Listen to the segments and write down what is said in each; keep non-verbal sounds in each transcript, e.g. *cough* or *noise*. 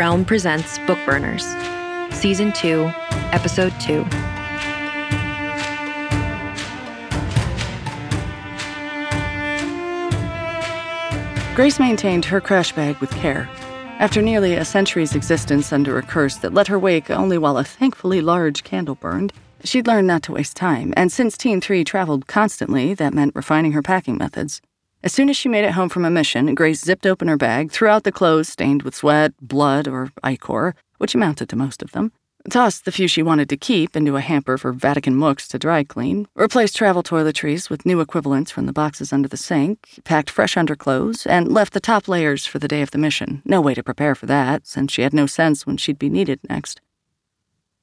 Realm presents Bookburners, Season 2, Episode 2. Grace maintained her crash bag with care. After nearly a century's existence under a curse that let her wake only while a thankfully large candle burned, she'd learned not to waste time, and since Team 3 traveled constantly, that meant refining her packing methods. As soon as she made it home from a mission, Grace zipped open her bag, threw out the clothes stained with sweat, blood, or ichor, which amounted to most of them, tossed the few she wanted to keep into a hamper for Vatican mooks to dry clean, replaced travel toiletries with new equivalents from the boxes under the sink, packed fresh underclothes, and left the top layers for the day of the mission. No way to prepare for that, since she had no sense when she'd be needed next.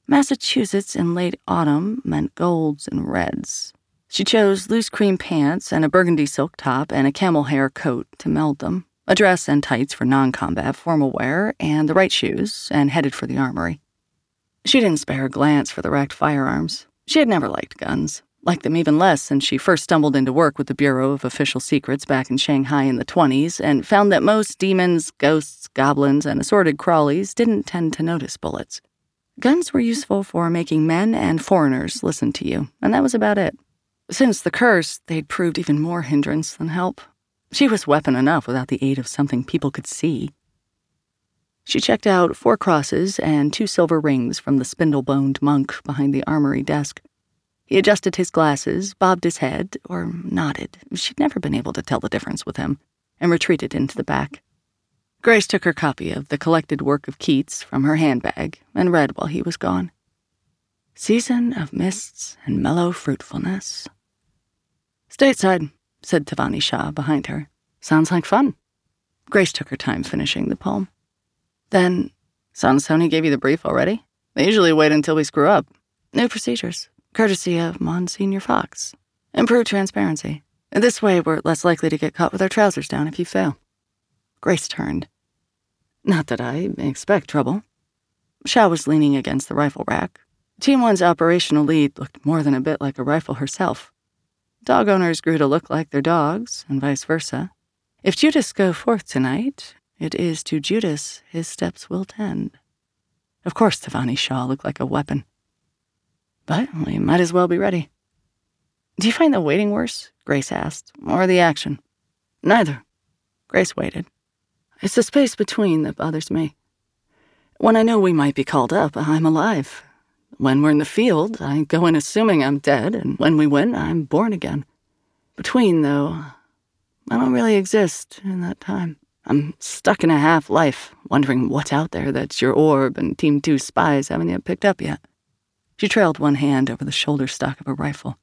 Massachusetts in late autumn meant golds and reds, she chose loose cream pants and a burgundy silk top and a camel hair coat to meld them, a dress and tights for non combat formal wear, and the right shoes, and headed for the armory. She didn't spare a glance for the racked firearms. She had never liked guns, liked them even less since she first stumbled into work with the Bureau of Official Secrets back in Shanghai in the 20s and found that most demons, ghosts, goblins, and assorted crawlies didn't tend to notice bullets. Guns were useful for making men and foreigners listen to you, and that was about it. Since the curse, they'd proved even more hindrance than help. She was weapon enough without the aid of something people could see. She checked out four crosses and two silver rings from the spindle boned monk behind the armory desk. He adjusted his glasses, bobbed his head, or nodded. She'd never been able to tell the difference with him, and retreated into the back. Grace took her copy of the collected work of Keats from her handbag and read while he was gone. Season of mists and mellow fruitfulness. Stateside, said Tavani Shah behind her. Sounds like fun. Grace took her time finishing the poem. Then, Sansone gave you the brief already? They usually wait until we screw up. New procedures, courtesy of Monsignor Fox. Improved transparency. This way, we're less likely to get caught with our trousers down if you fail. Grace turned. Not that I expect trouble. Shah was leaning against the rifle rack. Team One's operational lead looked more than a bit like a rifle herself. Dog owners grew to look like their dogs, and vice versa. If Judas go forth tonight, it is to Judas his steps will tend. Of course, Tavani Shah looked like a weapon. But we might as well be ready. Do you find the waiting worse? Grace asked, or the action? Neither. Grace waited. It's the space between that bothers me. When I know we might be called up, I'm alive. When we're in the field, I go in assuming I'm dead, and when we win, I'm born again. Between, though, I don't really exist in that time. I'm stuck in a half life, wondering what's out there that your orb and Team 2 spies haven't yet picked up yet. She trailed one hand over the shoulder stock of a rifle.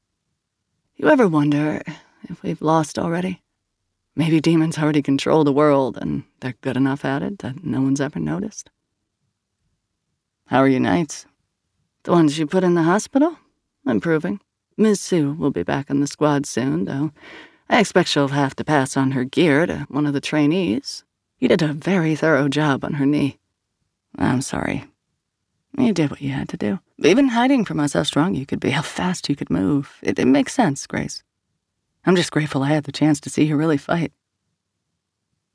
You ever wonder if we've lost already? Maybe demons already control the world and they're good enough at it that no one's ever noticed. How are your knights? The ones you put in the hospital? Improving. Miss Sue will be back in the squad soon, though I expect she'll have to pass on her gear to one of the trainees. You did a very thorough job on her knee. I'm sorry. You did what you had to do. Even hiding from us how strong you could be, how fast you could move. It, it makes sense, Grace. I'm just grateful I had the chance to see you really fight.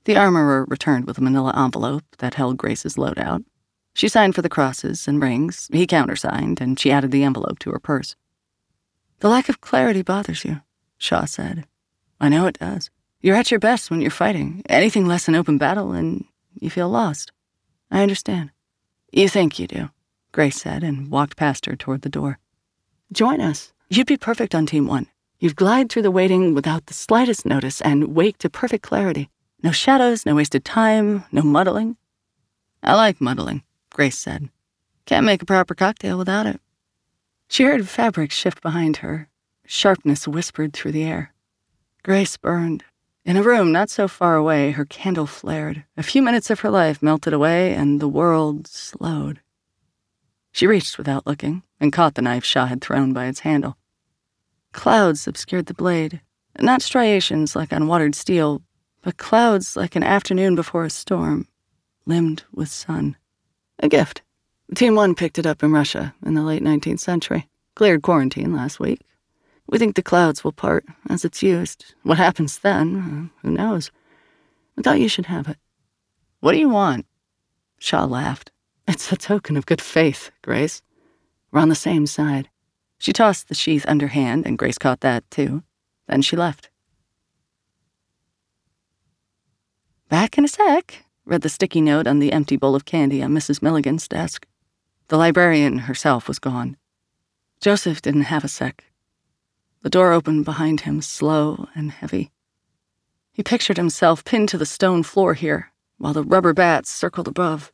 The armorer returned with a manila envelope that held Grace's loadout. She signed for the crosses and rings, he countersigned, and she added the envelope to her purse. The lack of clarity bothers you, Shah said. I know it does. You're at your best when you're fighting. Anything less than open battle, and you feel lost. I understand. You think you do, Grace said and walked past her toward the door. Join us. You'd be perfect on Team One. You'd glide through the waiting without the slightest notice and wake to perfect clarity. No shadows, no wasted time, no muddling. I like muddling, Grace said. Can't make a proper cocktail without it. She heard fabric shift behind her. Sharpness whispered through the air. Grace burned. In a room not so far away, her candle flared. A few minutes of her life melted away, and the world slowed. She reached without looking and caught the knife Shah had thrown by its handle. Clouds obscured the blade, not striations like on watered steel, but clouds like an afternoon before a storm, limned with sun. A gift. Team 1 picked it up in Russia in the late 19th century. Cleared quarantine last week. We think the clouds will part as it's used. What happens then, who knows? We thought you should have it. What do you want? Shah laughed. It's a token of good faith, Grace. We're on the same side. She tossed the sheath underhand, and Grace caught that, too. Then she left. Back in a sec, read the sticky note on the empty bowl of candy on Mrs. Milligan's desk. The librarian herself was gone. Joseph didn't have a sec. The door opened behind him, slow and heavy. He pictured himself pinned to the stone floor here, while the rubber bats circled above.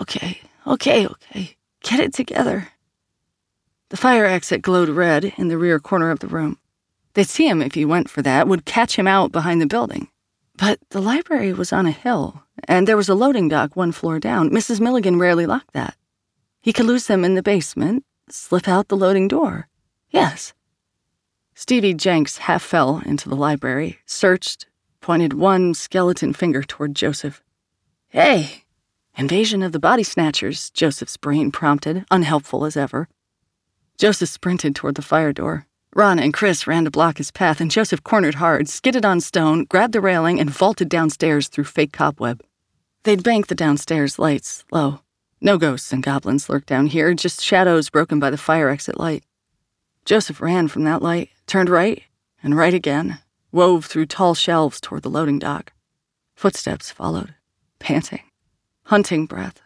Okay, okay, okay. Get it together. The fire exit glowed red in the rear corner of the room. They'd see him if he went for that, would catch him out behind the building. But the library was on a hill, and there was a loading dock one floor down. Mrs. Milligan rarely locked that. He could lose them in the basement, slip out the loading door. Yes. Stevie Jenks half fell into the library, searched, pointed one skeleton finger toward Joseph. Hey! Invasion of the body snatchers, Joseph's brain prompted, unhelpful as ever. Joseph sprinted toward the fire door, Ron and Chris ran to block his path, and Joseph cornered hard, skidded on stone, grabbed the railing, and vaulted downstairs through fake cobweb. They'd banked the downstairs lights low. No ghosts and goblins lurked down here, just shadows broken by the fire exit light. Joseph ran from that light, turned right, and right again, wove through tall shelves toward the loading dock. Footsteps followed, panting, hunting breath.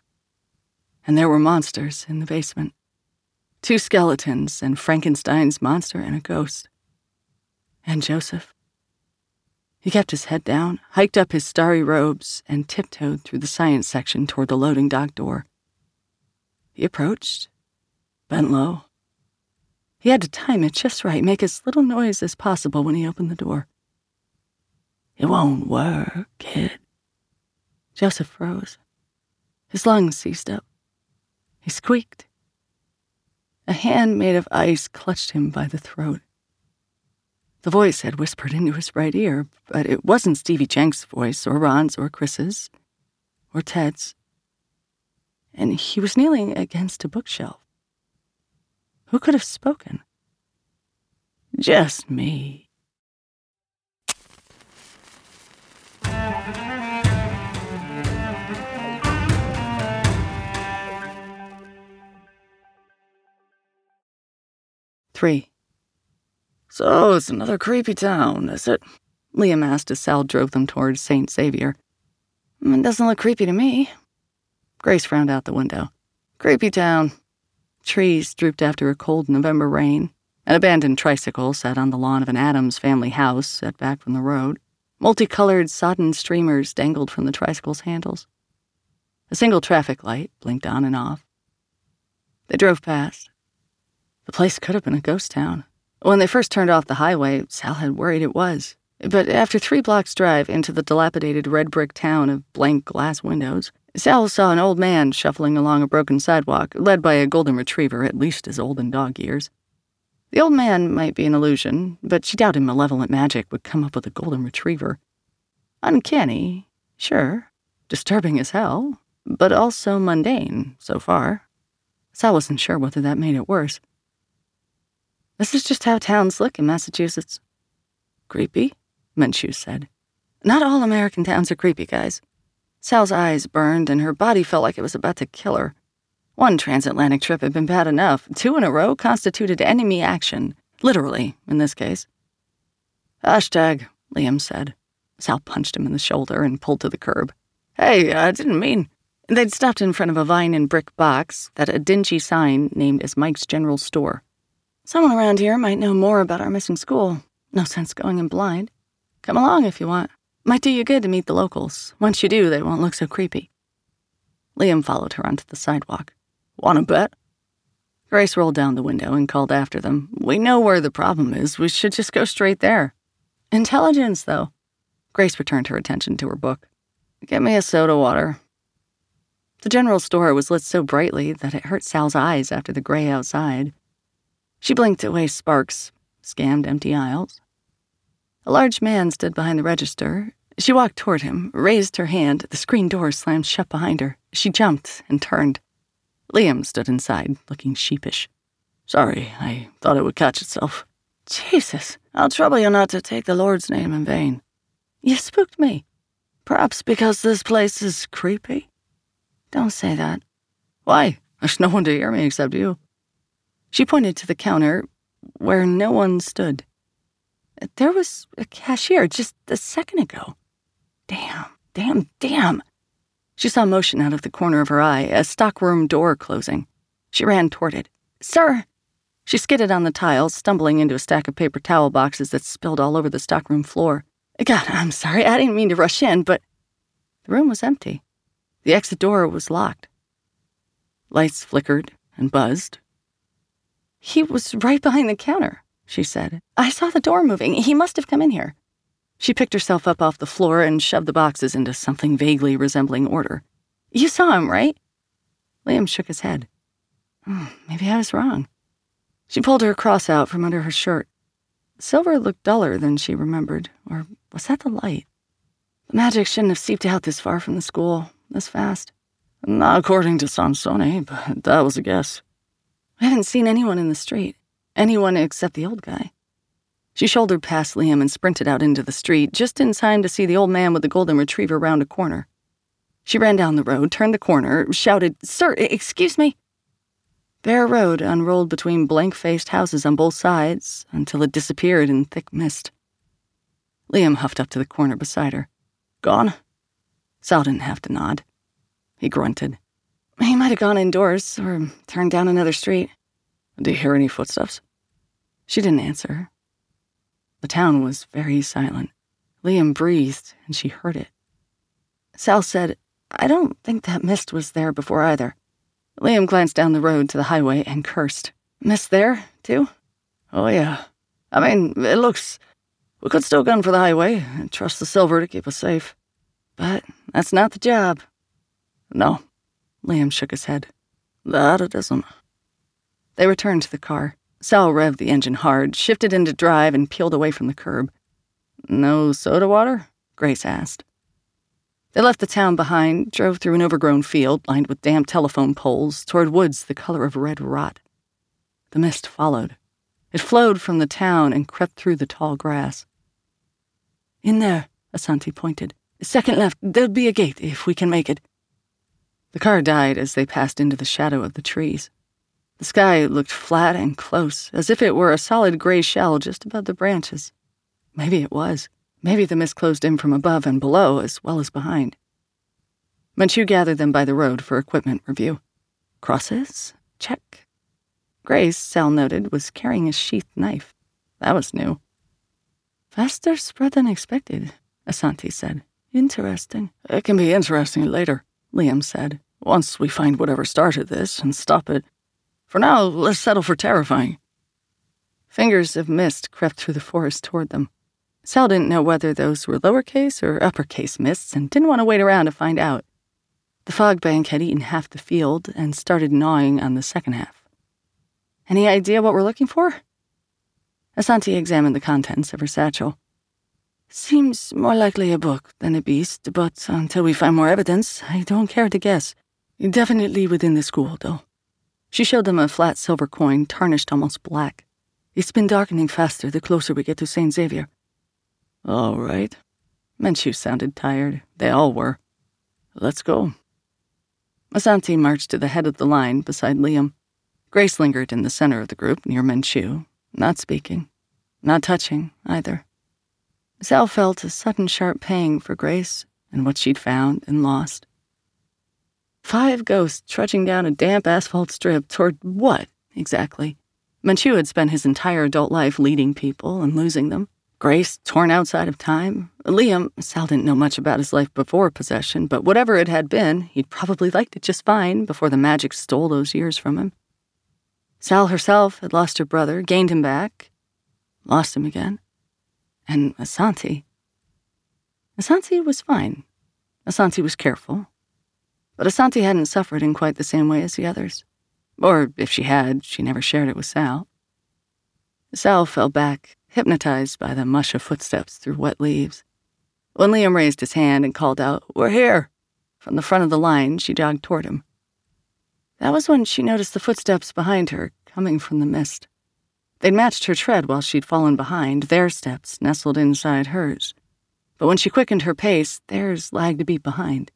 And there were monsters in the basement two skeletons, and Frankenstein's monster and a ghost. And Joseph. He kept his head down, hiked up his starry robes, and tiptoed through the science section toward the loading dock door. He approached, bent low. He had to time it just right, make as little noise as possible when he opened the door. It won't work, kid. Joseph froze. His lungs seized up. He squeaked. A hand made of ice clutched him by the throat. The voice had whispered into his right ear, but it wasn't Stevie Jenks' voice, or Ron's, or Chris's, or Ted's. And he was kneeling against a bookshelf. Who could have spoken? Just me. 3. So it's another creepy town, is it? Liam asked as Sal drove them towards St. Xavier. It doesn't look creepy to me. Grace frowned out the window. Creepy town. Trees drooped after a cold November rain. An abandoned tricycle sat on the lawn of an Addams family house set back from the road. Multicolored, sodden streamers dangled from the tricycle's handles. A single traffic light blinked on and off. They drove past, the place could have been a ghost town. When they first turned off the highway, Sal had worried it was. But after three blocks' drive into the dilapidated red brick town of blank glass windows, Sal saw an old man shuffling along a broken sidewalk, led by a golden retriever at least as old in dog years. The old man might be an illusion, but she doubted malevolent magic would come up with a golden retriever. Uncanny, sure. Disturbing as hell, but also mundane, so far. Sal wasn't sure whether that made it worse. This is just how towns look in Massachusetts. Creepy, Menchu said. Not all American towns are creepy, guys. Sal's eyes burned and her body felt like it was about to kill her. One transatlantic trip had been bad enough. Two in a row constituted enemy action. Literally, in this case. Hashtag, Liam said. Sal punched him in the shoulder and pulled to the curb. Hey, I didn't mean. They'd stopped in front of a vine and brick box that a dingy sign named as Mike's General Store. Someone around here might know more about our missing school. No sense going in blind. Come along if you want. Might do you good to meet the locals. Once you do, they won't look so creepy. Liam followed her onto the sidewalk. Want to bet? Grace rolled down the window and called after them. We know where the problem is. We should just go straight there. Intelligence, though. Grace returned her attention to her book. Get me a soda water. The general store was lit so brightly that it hurt Sal's eyes after the gray outside. She blinked away sparks, scanned empty aisles. A large man stood behind the register. She walked toward him, raised her hand. The screen door slammed shut behind her. She jumped and turned. Liam stood inside, looking sheepish. Sorry, I thought it would catch itself. Jesus, I'll trouble you not to take the Lord's name in vain. You spooked me. Perhaps because this place is creepy? Don't say that. Why? There's no one to hear me except you. She pointed to the counter where no one stood. There was a cashier just a second ago. Damn, damn, damn. She saw motion out of the corner of her eye, a stockroom door closing. She ran toward it. Sir! She skidded on the tiles, stumbling into a stack of paper towel boxes that spilled all over the stockroom floor. God, I'm sorry, I didn't mean to rush in, but. The room was empty. The exit door was locked. Lights flickered and buzzed. He was right behind the counter, she said. I saw the door moving. He must have come in here. She picked herself up off the floor and shoved the boxes into something vaguely resembling order. You saw him, right? Liam shook his head. Oh, maybe I was wrong. She pulled her cross out from under her shirt. Silver looked duller than she remembered, or was that the light? The magic shouldn't have seeped out this far from the school, this fast. Not according to Sansone, but that was a guess. I haven't seen anyone in the street. Anyone except the old guy. She shouldered past Liam and sprinted out into the street, just in time to see the old man with the golden retriever round a corner. She ran down the road, turned the corner, shouted, Sir, excuse me. Bare road unrolled between blank faced houses on both sides until it disappeared in thick mist. Liam huffed up to the corner beside her. Gone? Sal didn't have to nod. He grunted. He might have gone indoors or turned down another street. Do you hear any footsteps? She didn't answer. The town was very silent. Liam breathed, and she heard it. Sal said, I don't think that mist was there before either. Liam glanced down the road to the highway and cursed. Mist there, too? Oh, yeah. I mean, it looks. We could still gun for the highway and trust the silver to keep us safe. But that's not the job. No. Liam shook his head. That it isn't. They returned to the car. Sal revved the engine hard, shifted into drive, and peeled away from the curb. No soda water? Grace asked. They left the town behind, drove through an overgrown field lined with damp telephone poles toward woods the color of red rot. The mist followed. It flowed from the town and crept through the tall grass. In there, Asanti pointed. Second left, there'll be a gate if we can make it. The car died as they passed into the shadow of the trees. The sky looked flat and close, as if it were a solid gray shell just above the branches. Maybe it was. Maybe the mist closed in from above and below, as well as behind. Menchu gathered them by the road for equipment review. Crosses? Check. Grace, Sal noted, was carrying a sheath knife. That was new. Faster spread than expected, Asanti said. Interesting. It can be interesting later, Liam said. Once we find whatever started this and stop it, for now, let's settle for terrifying. Fingers of mist crept through the forest toward them. Sal didn't know whether those were lowercase or uppercase mists and didn't want to wait around to find out. The fog bank had eaten half the field and started gnawing on the second half. Any idea what we're looking for? Asanti examined the contents of her satchel. Seems more likely a book than a beast, but until we find more evidence, I don't care to guess. Definitely within the school, though. She showed them a flat silver coin, tarnished almost black. It's been darkening faster the closer we get to St. Xavier. All right. Menchu sounded tired. They all were. Let's go. Asanti marched to the head of the line beside Liam. Grace lingered in the center of the group near Menchu, not speaking, not touching either. Sal felt a sudden sharp pang for Grace and what she'd found and lost. Five ghosts trudging down a damp asphalt strip toward what, exactly? Menchu had spent his entire adult life leading people and losing them. Grace, torn outside of time. Liam, Sal didn't know much about his life before possession, but whatever it had been, he'd probably liked it just fine before the magic stole those years from him. Sal herself had lost her brother, gained him back, lost him again. And Asanti. Asanti was fine. Asanti was careful. But Asanti hadn't suffered in quite the same way as the others. Or if she had, she never shared it with Sal. Sal fell back, hypnotized by the mush of footsteps through wet leaves. When Liam raised his hand and called out, We're here! From the front of the line, she jogged toward him. That was when she noticed the footsteps behind her, coming from the mist. They'd matched her tread while she'd fallen behind, their steps nestled inside hers. But when she quickened her pace, theirs lagged a beat behind.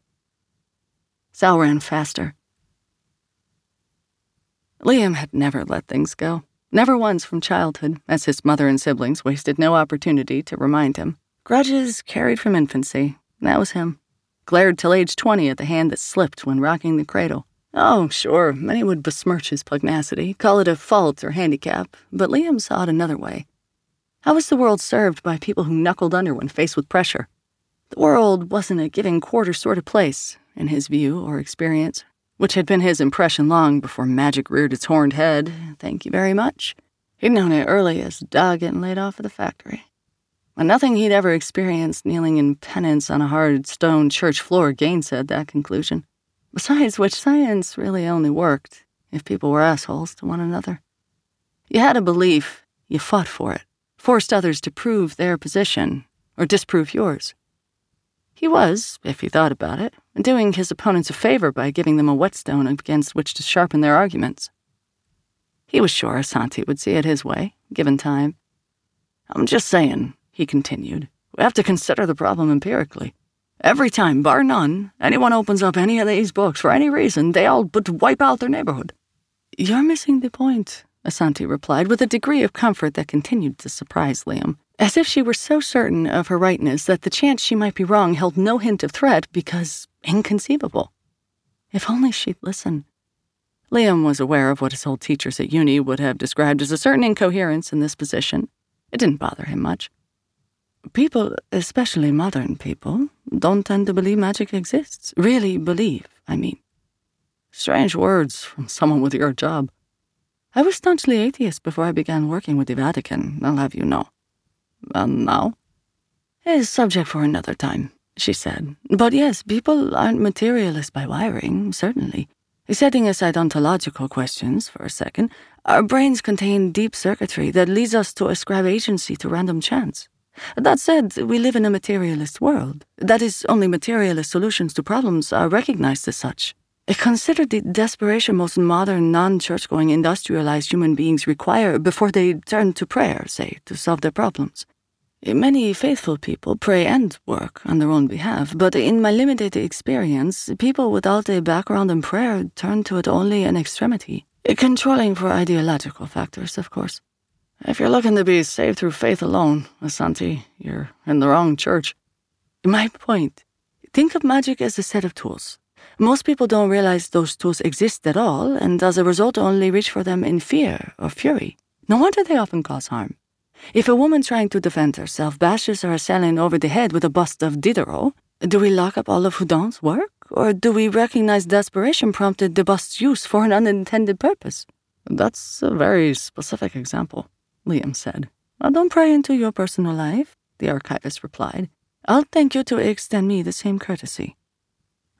Sal ran faster. Liam had never let things go. Never once from childhood, as his mother and siblings wasted no opportunity to remind him. Grudges carried from infancy. That was him. Glared till age 20 at the hand that slipped when rocking the cradle. Oh, sure, many would besmirch his pugnacity, call it a fault or handicap, but Liam saw it another way. How was the world served by people who knuckled under when faced with pressure? The world wasn't a giving quarter sort of place, in his view or experience, which had been his impression long before magic reared its horned head. Thank you very much. He'd known it early as a dog getting laid off at the factory. And nothing he'd ever experienced kneeling in penance on a hard stone church floor gainsaid that conclusion. Besides which, science really only worked if people were assholes to one another. You had a belief, you fought for it, forced others to prove their position or disprove yours. He was, if he thought about it, doing his opponents a favor by giving them a whetstone against which to sharpen their arguments. He was sure Asanti would see it his way, given time. I'm just saying, he continued, we have to consider the problem empirically. Every time, bar none, anyone opens up any of these books for any reason, they all but wipe out their neighborhood. You're missing the point, Asanti replied with a degree of comfort that continued to surprise Liam, as if she were so certain of her rightness that the chance she might be wrong held no hint of threat because inconceivable. If only she'd listen. Liam was aware of what his old teachers at uni would have described as a certain incoherence in this position. It didn't bother him much. People, especially modern people, don't tend to believe magic exists. Really believe, I mean. Strange words from *laughs* someone with your job. I was staunchly atheist before I began working with the Vatican, I'll have you know. And now? Is subject for another time, she said. But yes, people aren't materialists by wiring, certainly. Setting aside ontological questions for a second, our brains contain deep circuitry that leads us to ascribe agency to random chance. That said, we live in a materialist world. That is, only materialist solutions to problems are recognized as such. Consider the desperation most modern, non church going, industrialized human beings require before they turn to prayer, say, to solve their problems. Many faithful people pray and work on their own behalf, but in my limited experience, people without a background in prayer turn to it only in extremity, controlling for ideological factors, of course. If you're looking to be saved through faith alone, Asanti, you're in the wrong church. My point think of magic as a set of tools. Most people don't realize those tools exist at all, and as a result only reach for them in fear or fury. No wonder they often cause harm. If a woman trying to defend herself bashes her assailant over the head with a bust of Diderot, do we lock up all of Houdon's work? Or do we recognize desperation prompted the bust's use for an unintended purpose? That's a very specific example. Liam said. Well, don't pry into your personal life, the archivist replied. I'll thank you to extend me the same courtesy.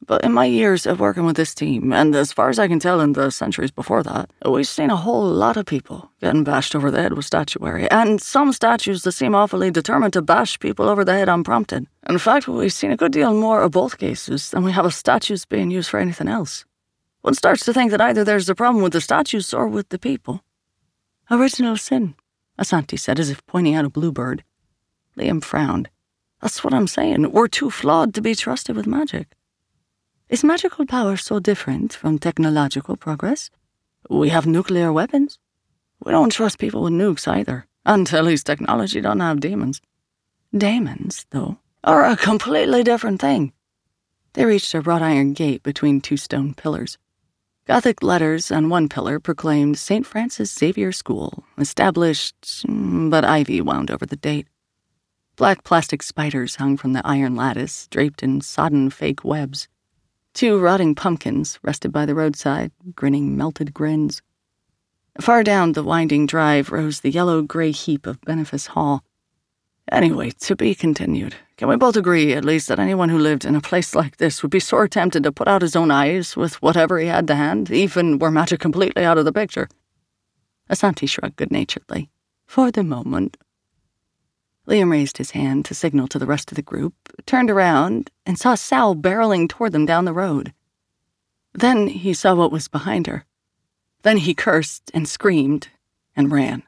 But in my years of working with this team, and as far as I can tell in the centuries before that, we've seen a whole lot of people getting bashed over the head with statuary, and some statues that seem awfully determined to bash people over the head unprompted. In fact, we've seen a good deal more of both cases than we have of statues being used for anything else. One starts to think that either there's a problem with the statues or with the people. Original sin, Asanti said as if pointing out a bluebird. Liam frowned. That's what I'm saying. We're too flawed to be trusted with magic. Is magical power so different from technological progress? We have nuclear weapons. We don't trust people with nukes either, until his technology don't have demons. Demons, though, are a completely different thing. They reached a wrought iron gate between two stone pillars. Gothic letters on one pillar proclaimed St. Francis Xavier School, established, but ivy wound over the date. Black plastic spiders hung from the iron lattice, draped in sodden fake webs. Two rotting pumpkins rested by the roadside, grinning melted grins. Far down the winding drive rose the yellow gray heap of Benefice Hall. Anyway, to be continued. Can we both agree, at least, that anyone who lived in a place like this would be sore tempted to put out his own eyes with whatever he had to hand, even were magic completely out of the picture? Asanti shrugged good naturedly. For the moment. Liam raised his hand to signal to the rest of the group, turned around, and saw Sal barreling toward them down the road. Then he saw what was behind her. Then he cursed and screamed and ran.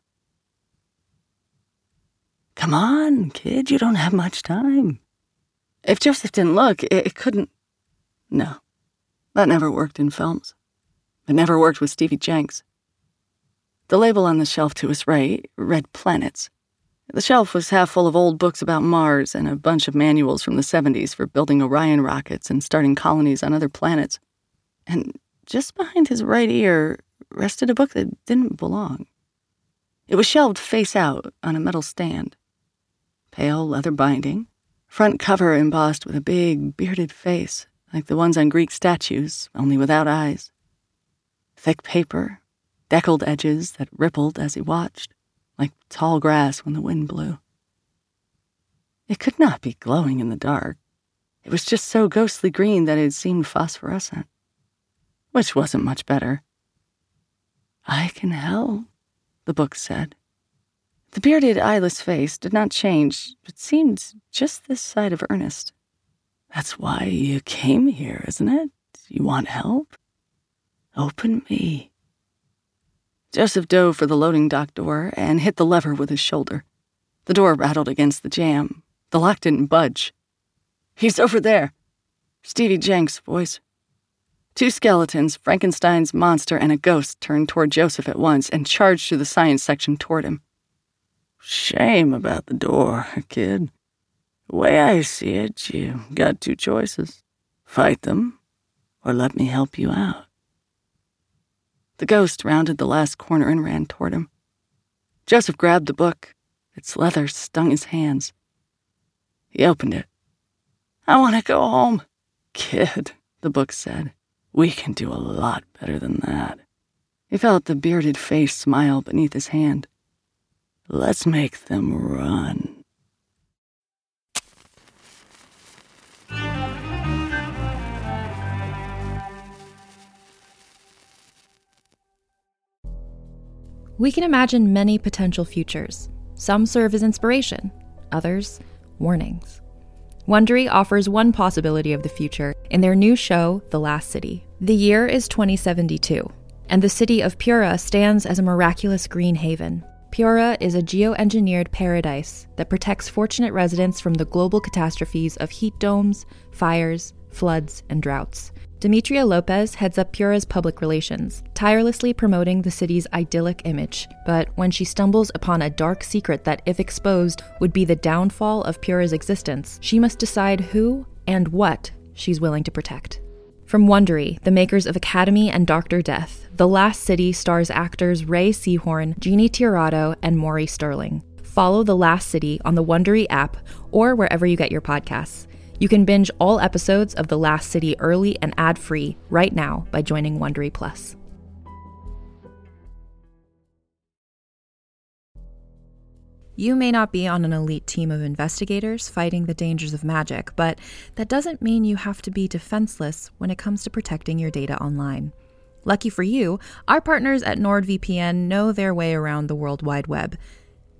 Come on, kid, you don't have much time. If Joseph didn't look, it, it couldn't. No, that never worked in films. It never worked with Stevie Jenks. The label on the shelf to his right read Planets. The shelf was half full of old books about Mars and a bunch of manuals from the 70s for building Orion rockets and starting colonies on other planets. And just behind his right ear rested a book that didn't belong. It was shelved face out on a metal stand. Pale leather binding, front cover embossed with a big, bearded face, like the ones on Greek statues, only without eyes. Thick paper, deckled edges that rippled as he watched like tall grass when the wind blew. It could not be glowing in the dark. It was just so ghostly green that it seemed phosphorescent, which wasn't much better. I can help, the book said. The bearded, eyeless face did not change, but seemed just this side of earnest. That's why you came here, isn't it? You want help? Open me. Joseph dove for the loading dock door and hit the lever with his shoulder. The door rattled against the jamb. The lock didn't budge. He's over there. Stevie Jenks' voice. Two skeletons, Frankenstein's monster, and a ghost turned toward Joseph at once and charged through the science section toward him. Shame about the door, kid. The way I see it, you got two choices fight them, or let me help you out. The ghost rounded the last corner and ran toward him. Joseph grabbed the book. Its leather stung his hands. He opened it. I want to go home. Kid, the book said, we can do a lot better than that. He felt the bearded face smile beneath his hand. Let's make them run. We can imagine many potential futures. Some serve as inspiration, others, warnings. Wondery offers one possibility of the future in their new show, The Last City. The year is 2072, and the city of Pura stands as a miraculous green haven. Pura is a geoengineered paradise that protects fortunate residents from the global catastrophes of heat domes, fires, floods, and droughts. Demetria Lopez heads up Pura's public relations, tirelessly promoting the city's idyllic image. But when she stumbles upon a dark secret that, if exposed, would be the downfall of Pura's existence, she must decide who and what she's willing to protect. From Wondery, the makers of Academy and Doctor Death, The Last City stars actors Rhea Seehorn, Jeannie Tirado, and Maury Sterling. Follow The Last City on the Wondery app or wherever you get your podcasts. You can binge all episodes of The Last City early and ad-free right now by joining Wondery Plus. You may not be on an elite team of investigators fighting the dangers of magic, but that doesn't mean you have to be defenseless when it comes to protecting your data online. Lucky for you, our partners at NordVPN know their way around the World Wide Web.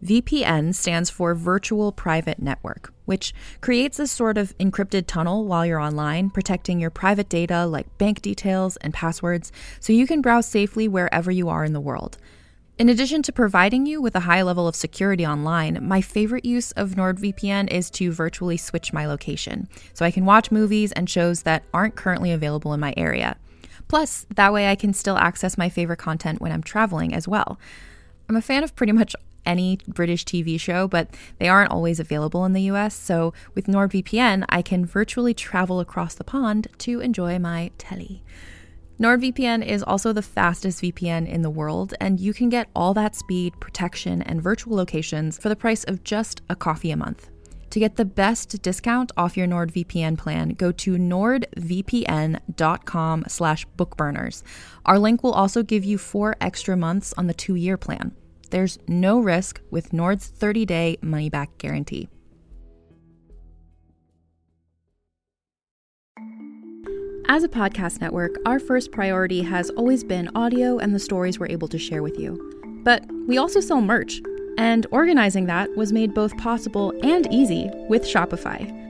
VPN stands for Virtual Private Network, which creates a sort of encrypted tunnel while you're online, protecting your private data like bank details and passwords so you can browse safely wherever you are in the world. In addition to providing you with a high level of security online, my favorite use of NordVPN is to virtually switch my location so I can watch movies and shows that aren't currently available in my area. Plus, that way I can still access my favorite content when I'm traveling as well. I'm a fan of pretty much any British TV show, but they aren't always available in the US, so with NordVPN, I can virtually travel across the pond to enjoy my telly. NordVPN is also the fastest VPN in the world, and you can get all that speed, protection, and virtual locations for the price of just a coffee a month. To get the best discount off your NordVPN plan, go to nordvpn.com slash bookburners. Our link will also give you four extra months on the two-year plan. There's no risk with Nord's 30-day money-back guarantee. As a podcast network, our first priority has always been audio and the stories we're able to share with you. But we also sell merch, and organizing that was made both possible and easy with Shopify.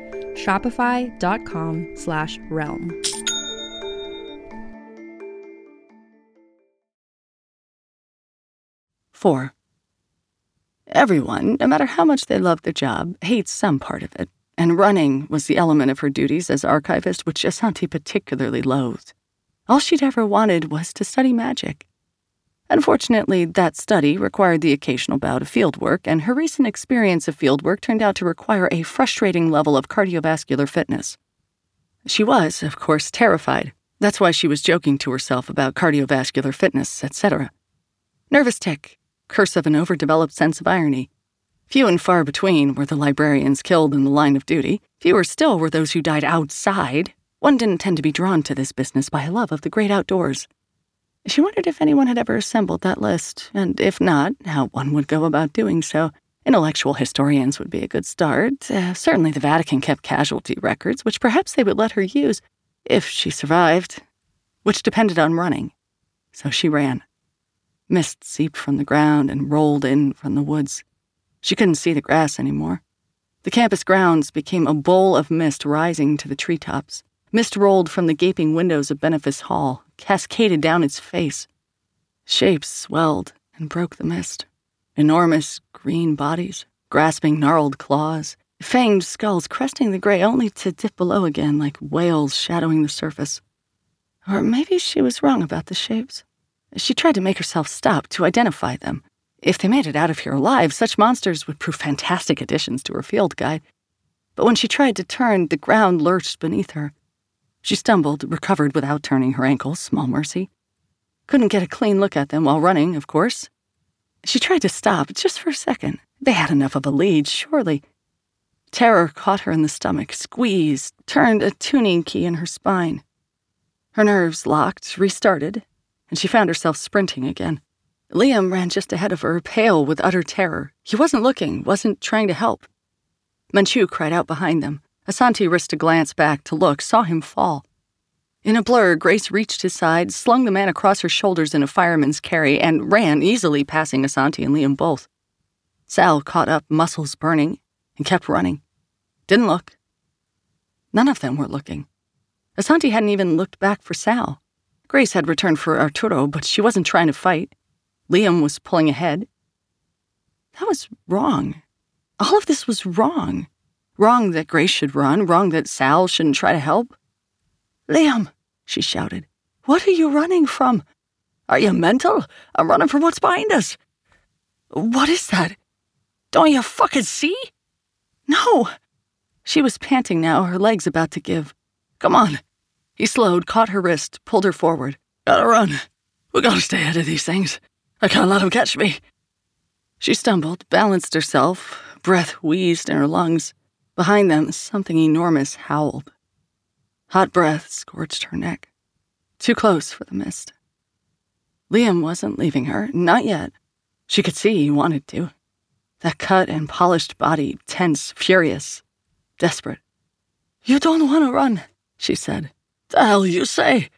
Shopify.com slash realm. Four. Everyone, no matter how much they love their job, hates some part of it, and running was the element of her duties as archivist which Asanti particularly loathed. All she'd ever wanted was to study magic. Unfortunately, that study required the occasional bout of fieldwork, and her recent experience of fieldwork turned out to require a frustrating level of cardiovascular fitness. She was, of course, terrified. That's why she was joking to herself about cardiovascular fitness, etc. Nervous tick, curse of an overdeveloped sense of irony. Few and far between were the librarians killed in the line of duty. Fewer still were those who died outside. One didn't tend to be drawn to this business by a love of the great outdoors. She wondered if anyone had ever assembled that list, and if not, how one would go about doing so. Intellectual historians would be a good start. Uh, certainly, the Vatican kept casualty records, which perhaps they would let her use if she survived, which depended on running. So she ran. Mist seeped from the ground and rolled in from the woods. She couldn't see the grass anymore. The campus grounds became a bowl of mist rising to the treetops. Mist rolled from the gaping windows of Benefice Hall, cascaded down its face. Shapes swelled and broke the mist. Enormous green bodies, grasping gnarled claws, fanged skulls cresting the gray only to dip below again like whales shadowing the surface. Or maybe she was wrong about the shapes. She tried to make herself stop to identify them. If they made it out of here alive, such monsters would prove fantastic additions to her field guide. But when she tried to turn, the ground lurched beneath her. She stumbled, recovered without turning her ankles, small mercy. Couldn't get a clean look at them while running, of course. She tried to stop, just for a second. They had enough of a lead, surely. Terror caught her in the stomach, squeezed, turned a tuning key in her spine. Her nerves locked, restarted, and she found herself sprinting again. Liam ran just ahead of her, pale with utter terror. He wasn't looking, wasn't trying to help. Menchu cried out behind them. Asanti risked a glance back to look, saw him fall. In a blur, Grace reached his side, slung the man across her shoulders in a fireman's carry, and ran, easily passing Asanti and Liam both. Sal caught up, muscles burning, and kept running. Didn't look. None of them were looking. Asanti hadn't even looked back for Sal. Grace had returned for Arturo, but she wasn't trying to fight. Liam was pulling ahead. That was wrong. All of this was wrong. Wrong that Grace should run, wrong that Sal shouldn't try to help. Liam, she shouted, what are you running from? Are you mental? I'm running from what's behind us. What is that? Don't you fucking see? No. She was panting now, her legs about to give. Come on. He slowed, caught her wrist, pulled her forward. Gotta run. We gotta stay ahead of these things. I can't let them catch me. She stumbled, balanced herself, breath wheezed in her lungs. Behind them, something enormous howled. Hot breath scorched her neck. Too close for the mist. Liam wasn't leaving her, not yet. She could see he wanted to. That cut and polished body, tense, furious, desperate. You don't want to run, she said. The hell you say?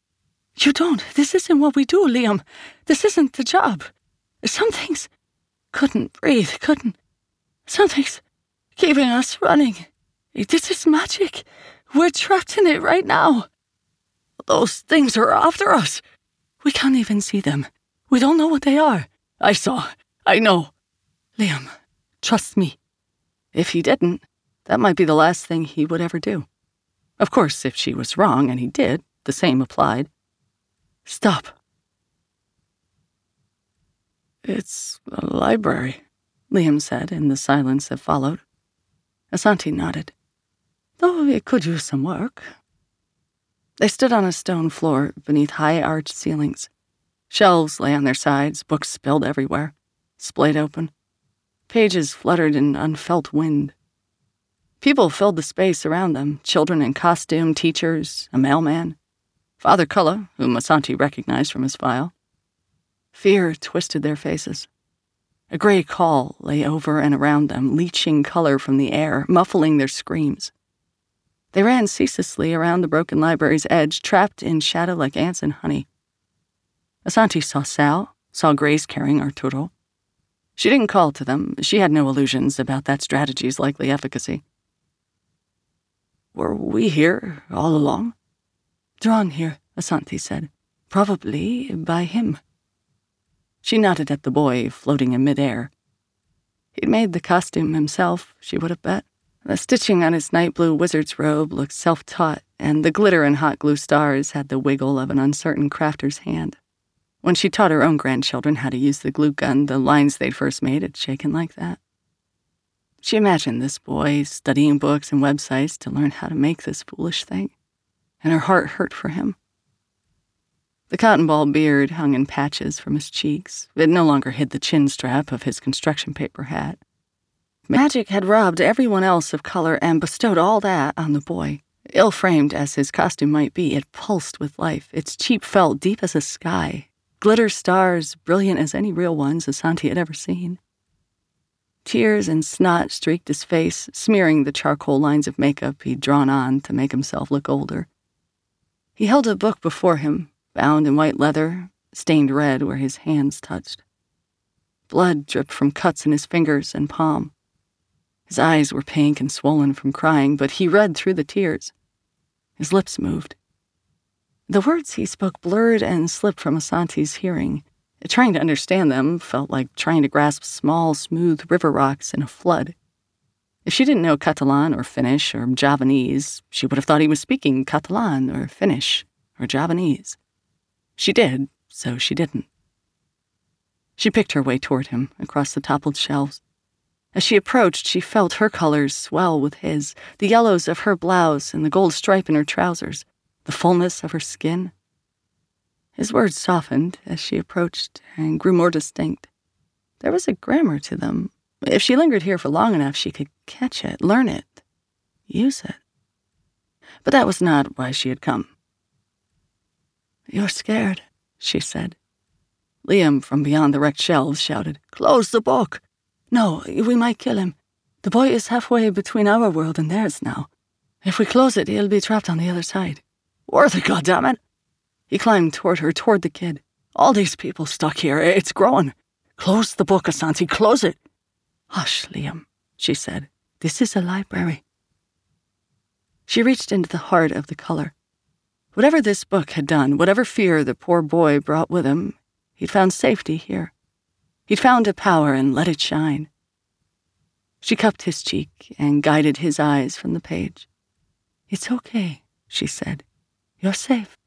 You don't. This isn't what we do, Liam. This isn't the job. Some things couldn't breathe, couldn't. Something's keeping us running. This is magic. We're trapped in it right now. Those things are after us. We can't even see them. We don't know what they are. I saw. I know. Liam, trust me. If he didn't, that might be the last thing he would ever do. Of course, if she was wrong, and he did, the same applied. Stop. It's a library, Liam said in the silence that followed. Asanti nodded. Though it could use some work. They stood on a stone floor beneath high arched ceilings. Shelves lay on their sides, books spilled everywhere, splayed open. Pages fluttered in unfelt wind. People filled the space around them children in costume, teachers, a mailman. Father Cullen, whom Asanti recognized from his file. Fear twisted their faces. A gray caul lay over and around them, leaching color from the air, muffling their screams. They ran ceaselessly around the broken library's edge, trapped in shadow like ants in honey. Asanti saw Sal, saw Grace carrying Arturo. She didn't call to them. She had no illusions about that strategy's likely efficacy. Were we here all along? Drawn here, Asanti said. Probably by him. She nodded at the boy floating in midair. He'd made the costume himself, she would have bet. The stitching on his night blue wizard's robe looked self taught, and the glitter and hot glue stars had the wiggle of an uncertain crafter's hand. When she taught her own grandchildren how to use the glue gun, the lines they'd first made had shaken like that. She imagined this boy studying books and websites to learn how to make this foolish thing, and her heart hurt for him. The cotton ball beard hung in patches from his cheeks. It no longer hid the chin strap of his construction paper hat. Magic had robbed everyone else of color and bestowed all that on the boy. Ill framed as his costume might be, it pulsed with life, its cheap felt deep as a sky, glitter stars brilliant as any real ones Asanti had ever seen. Tears and snot streaked his face, smearing the charcoal lines of makeup he'd drawn on to make himself look older. He held a book before him, bound in white leather, stained red where his hands touched. Blood dripped from cuts in his fingers and palm. His eyes were pink and swollen from crying, but he read through the tears. His lips moved. The words he spoke blurred and slipped from Asanti's hearing. Trying to understand them felt like trying to grasp small, smooth river rocks in a flood. If she didn't know Catalan or Finnish or Javanese, she would have thought he was speaking Catalan or Finnish or Javanese. She did, so she didn't. She picked her way toward him across the toppled shelves. As she approached, she felt her colors swell with his the yellows of her blouse and the gold stripe in her trousers, the fullness of her skin. His words softened as she approached and grew more distinct. There was a grammar to them. If she lingered here for long enough, she could catch it, learn it, use it. But that was not why she had come. You're scared, she said. Liam, from beyond the wrecked shelves, shouted, Close the book! No, we might kill him. The boy is halfway between our world and theirs now. If we close it, he'll be trapped on the other side. Worth it, goddammit! He climbed toward her, toward the kid. All these people stuck here. It's growing. Close the book, Asanti. Close it. Hush, Liam, she said. This is a library. She reached into the heart of the color. Whatever this book had done, whatever fear the poor boy brought with him, he'd found safety here. He'd found a power and let it shine. She cupped his cheek and guided his eyes from the page. It's okay, she said. You're safe.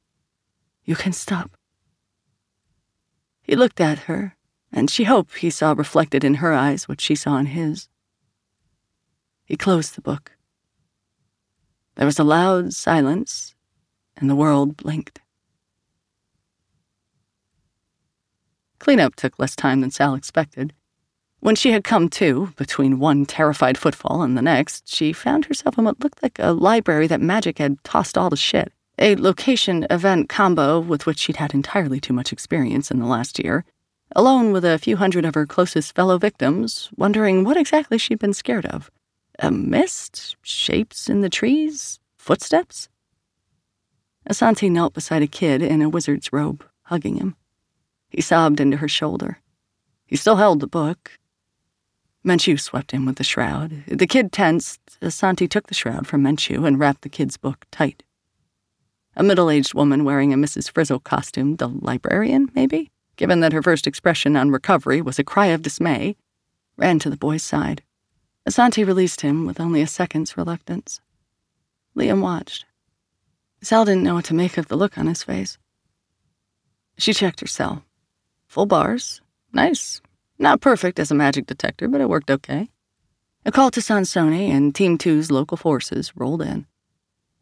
You can stop. He looked at her, and she hoped he saw reflected in her eyes what she saw in his. He closed the book. There was a loud silence, and the world blinked. Cleanup took less time than Sal expected. When she had come to, between one terrified footfall and the next, she found herself in what looked like a library that magic had tossed all to shit a location event combo with which she'd had entirely too much experience in the last year, alone with a few hundred of her closest fellow victims, wondering what exactly she'd been scared of. A mist? Shapes in the trees? Footsteps? Asanti knelt beside a kid in a wizard's robe, hugging him. He sobbed into her shoulder. He still held the book. Menchu swept in with the shroud. The kid tensed. Asanti took the shroud from Menchu and wrapped the kid's book tight. A middle aged woman wearing a Mrs. Frizzle costume, the librarian, maybe, given that her first expression on recovery was a cry of dismay, ran to the boy's side. Asanti released him with only a second's reluctance. Liam watched. Sal didn't know what to make of the look on his face. She checked her cell. Full bars. Nice. Not perfect as a magic detector, but it worked okay. A call to Sansone and Team 2's local forces rolled in.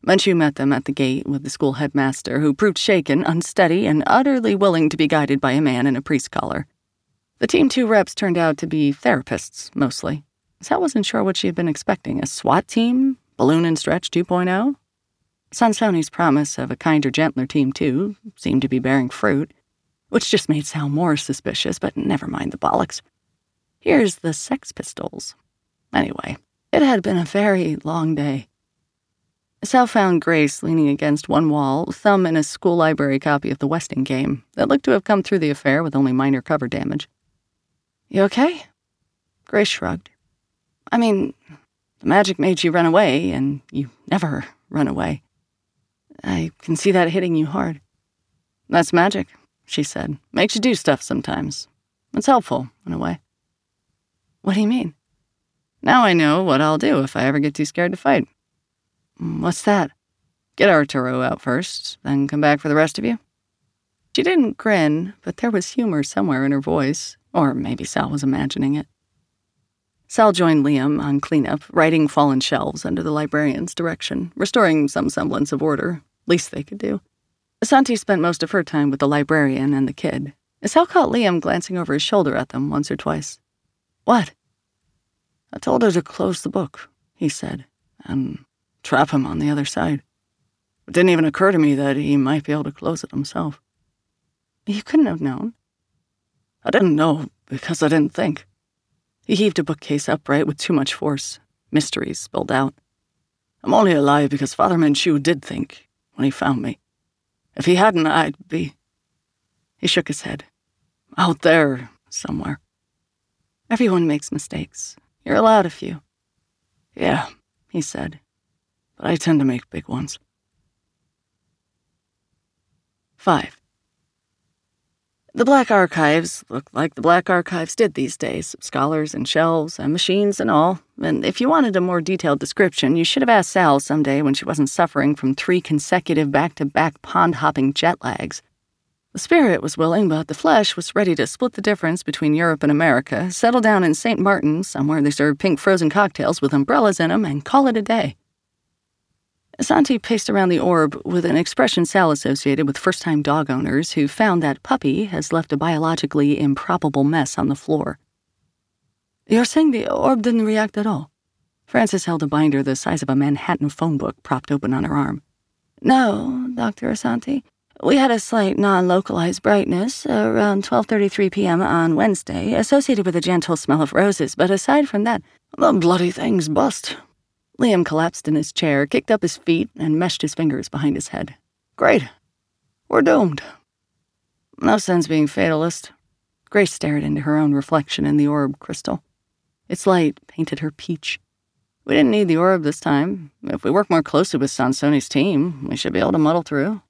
Menchu met them at the gate with the school headmaster, who proved shaken, unsteady, and utterly willing to be guided by a man in a priest collar. The Team 2 reps turned out to be therapists, mostly. Sal wasn't sure what she had been expecting a SWAT team? Balloon and Stretch 2.0? Sansone's promise of a kinder, gentler Team 2 seemed to be bearing fruit, which just made Sal more suspicious, but never mind the bollocks. Here's the Sex Pistols. Anyway, it had been a very long day. Sal found Grace leaning against one wall, thumb in a school library copy of the Westing game that looked to have come through the affair with only minor cover damage. You okay? Grace shrugged. I mean, the magic made you run away, and you never run away. I can see that hitting you hard. That's magic, she said. Makes you do stuff sometimes. It's helpful, in a way. What do you mean? Now I know what I'll do if I ever get too scared to fight. Mm, what's that? Get Arturo out first, then come back for the rest of you? She didn't grin, but there was humor somewhere in her voice, or maybe Sal was imagining it. Sal joined Liam on cleanup, righting fallen shelves under the librarian's direction, restoring some semblance of order, least they could do. Asanti spent most of her time with the librarian and the kid. Sal caught Liam glancing over his shoulder at them once or twice. What? I told her to close the book, he said, and trap him on the other side. It didn't even occur to me that he might be able to close it himself. You couldn't have known. I didn't know because I didn't think. He heaved a bookcase upright with too much force. Mysteries spilled out. I'm only alive because Father Menchu did think when he found me. If he hadn't, I'd be. He shook his head. Out there, somewhere. Everyone makes mistakes. You're allowed a few. Yeah, he said, but I tend to make big ones. 5. The Black Archives look like the Black Archives did these days scholars and shelves and machines and all. And if you wanted a more detailed description, you should have asked Sal someday when she wasn't suffering from three consecutive back to back pond hopping jet lags. The spirit was willing, but the flesh was ready to split the difference between Europe and America, settle down in St. Martin, somewhere they serve pink frozen cocktails with umbrellas in 'em, and call it a day. Santi paced around the orb with an expression Sal associated with first time dog owners who found that puppy has left a biologically improbable mess on the floor. You're saying the orb didn't react at all? Frances held a binder the size of a Manhattan phone book propped open on her arm. No, Dr. Asanti. We had a slight non-localized brightness around 12:33 p.m. on Wednesday, associated with a gentle smell of roses, but aside from that, the bloody thing's bust. Liam collapsed in his chair, kicked up his feet, and meshed his fingers behind his head. Great. We're doomed. No sense being fatalist. Grace stared into her own reflection in the orb crystal. Its light painted her peach. We didn't need the orb this time. If we work more closely with Sansone's team, we should be able to muddle through.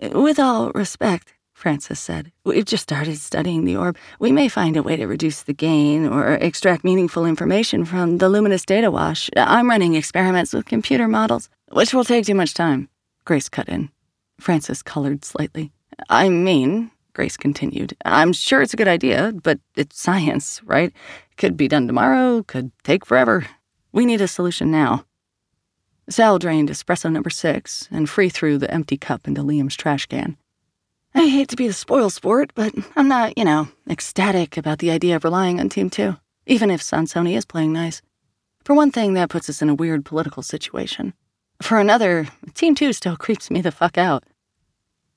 With all respect, Francis said, we've just started studying the orb. We may find a way to reduce the gain or extract meaningful information from the luminous data wash. I'm running experiments with computer models, which will take too much time. Grace cut in. Francis colored slightly. I mean, Grace continued, I'm sure it's a good idea, but it's science, right? Could be done tomorrow, could take forever. We need a solution now. Sal drained espresso number six and free threw the empty cup into Liam's trash can. I hate to be the spoil sport, but I'm not, you know, ecstatic about the idea of relying on Team 2, even if Sansone is playing nice. For one thing, that puts us in a weird political situation. For another, Team 2 still *laughs* creeps me the fuck out.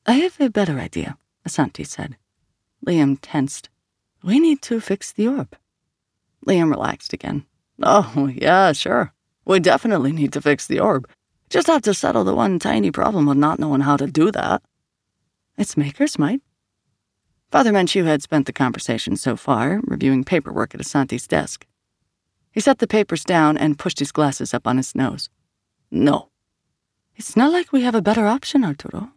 I have a better idea, Asanti said. Liam tensed. We need to fix the orb. Liam relaxed again. Oh, yeah, sure. We definitely need to fix the orb. Just have to settle the one tiny problem of not knowing how to do that. Its makers might. Father Menchu had spent the conversation so far reviewing paperwork at Asanti's desk. He set the papers down and pushed his glasses up on his nose. No. It's not like we have a better option, Arturo.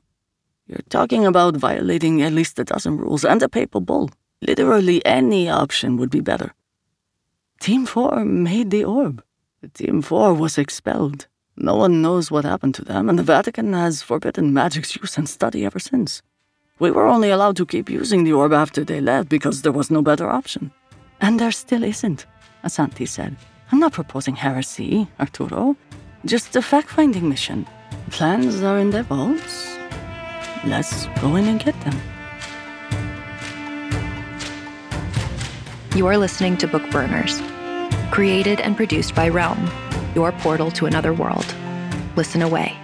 You're talking about violating at least a dozen rules and a papal bull. Literally any option would be better. Team 4 made the orb. Team 4 was expelled. No one knows what happened to them, and the Vatican has forbidden magic's use and study ever since. We were only allowed to keep using the orb after they left because there was no better option. And there still isn't, Asanti said. I'm not proposing heresy, Arturo. Just a fact finding mission. Plans are in their vaults. Let's go in and get them. You're listening to Bookburners created and produced by Realm, your portal to another world. Listen away.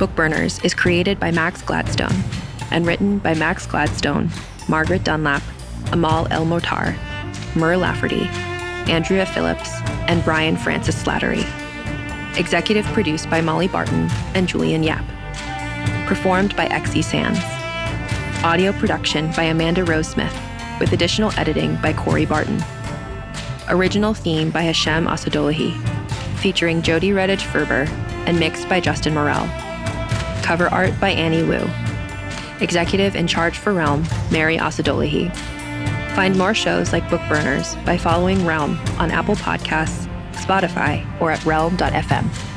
Bookburners is created by Max Gladstone and written by Max Gladstone, Margaret Dunlap, Amal El-Mohtar, Mur Lafferty, Andrea Phillips, and Brian Francis Slattery. Executive produced by Molly Barton and Julian Yap. Performed by XE Sands. Audio production by Amanda Rose Smith, with additional editing by Corey Barton. Original theme by Hashem Assadullahi, featuring Jody Redhage Ferber and mixed by Justin Morel. Cover art by Annie Wu. Executive in charge for Realm, Mary Asadolahi. Find more shows like Bookburners by following Realm on Apple Podcasts, Spotify, or at realm.fm.